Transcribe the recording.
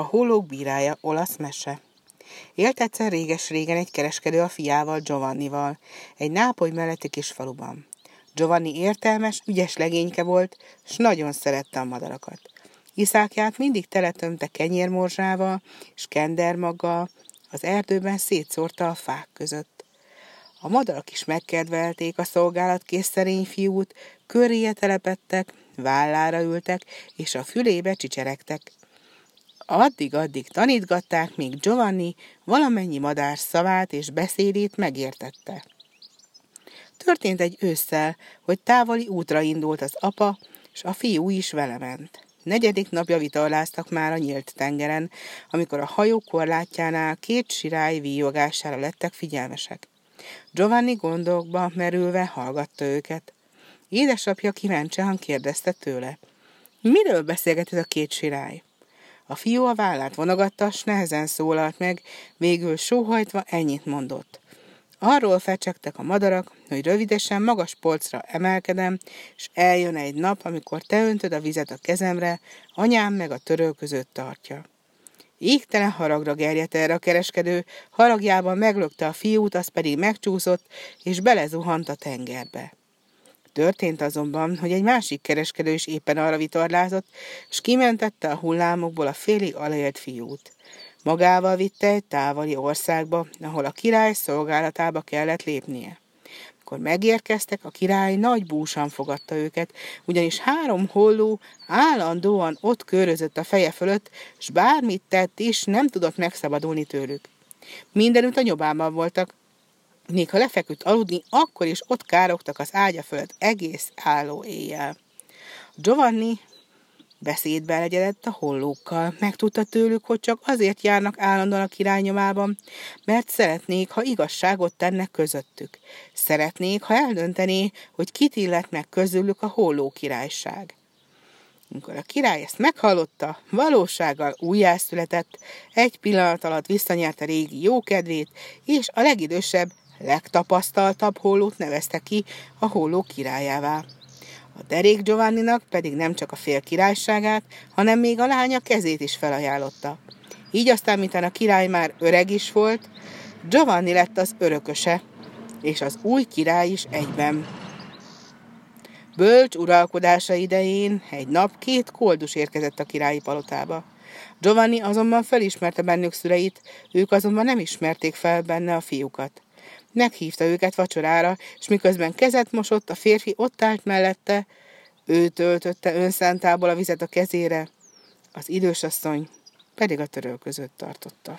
A hollók bírája, olasz mese. Élt egyszer réges-régen egy kereskedő a fiával, Giovannival, egy nápoly melletti kis faluban. Giovanni értelmes, ügyes legényke volt, s nagyon szerette a madarakat. Iszákját mindig teletömte kenyérmorzsával és kendermaggal, az erdőben szétszórta a fák között. A madarak is megkedvelték a szolgálatkész szerény fiút, köréje telepettek, vállára ültek, és a fülébe csicseregtek. Addig-addig tanítgatták, míg Giovanni valamennyi madár szavát és beszédét megértette. Történt egy ősszel, hogy távoli útra indult az apa, és a fiú is vele ment. Negyedik napja vitorláztak már a nyílt tengeren, amikor a hajó korlátjánál két sirály víjogására lettek figyelmesek. Giovanni gondokba merülve hallgatta őket. Édesapja kíváncsian kérdezte tőle. Miről beszélget ez a két sirály? A fiú a vállát vonogatta, s nehezen szólalt meg, végül sóhajtva ennyit mondott. Arról fecsegtek a madarak, hogy rövidesen magas polcra emelkedem, és eljön egy nap, amikor te öntöd a vizet a kezemre, anyám meg a törő között tartja. Égtelen haragra gerjedt erre a kereskedő, haragjában meglökte a fiút, az pedig megcsúszott, és belezuhant a tengerbe. Történt azonban, hogy egy másik kereskedő is éppen arra vitorlázott, és kimentette a hullámokból a félig alaélt fiút. Magával vitte egy távoli országba, ahol a király szolgálatába kellett lépnie. Mikor megérkeztek, a király nagy búsan fogadta őket, ugyanis három holló állandóan ott körözött a feje fölött, s bármit tett is, nem tudott megszabadulni tőlük. Mindenütt a nyobában voltak, még ha lefeküdt aludni, akkor is ott károgtak az ágya fölött egész álló éjjel. Giovanni beszédbe legyedett a hollókkal. Megtudta tőlük, hogy csak azért járnak állandóan a királynyomában, mert szeretnék, ha igazságot tennek közöttük. Szeretnék, ha eldöntené, hogy kit illet meg közülük a holló királyság. Amikor a király ezt meghallotta, valósággal újjászületett, egy pillanat alatt visszanyerte régi jókedvét, és a legidősebb legtapasztaltabb hollót nevezte ki a holló királyává. A derék Giovanninak pedig nem csak a fél királyságát, hanem még a lánya kezét is felajánlotta. Így aztán, miután a király már öreg is volt, Giovanni lett az örököse, és az új király is egyben. Bölcs uralkodása idején egy nap két koldus érkezett a királyi palotába. Giovanni azonban felismerte bennük szüleit, ők azonban nem ismerték fel benne a fiúkat. Meghívta őket vacsorára, és miközben kezet mosott, a férfi ott állt mellette, ő töltötte önszántából a vizet a kezére, az idős asszony pedig a töröl között tartotta.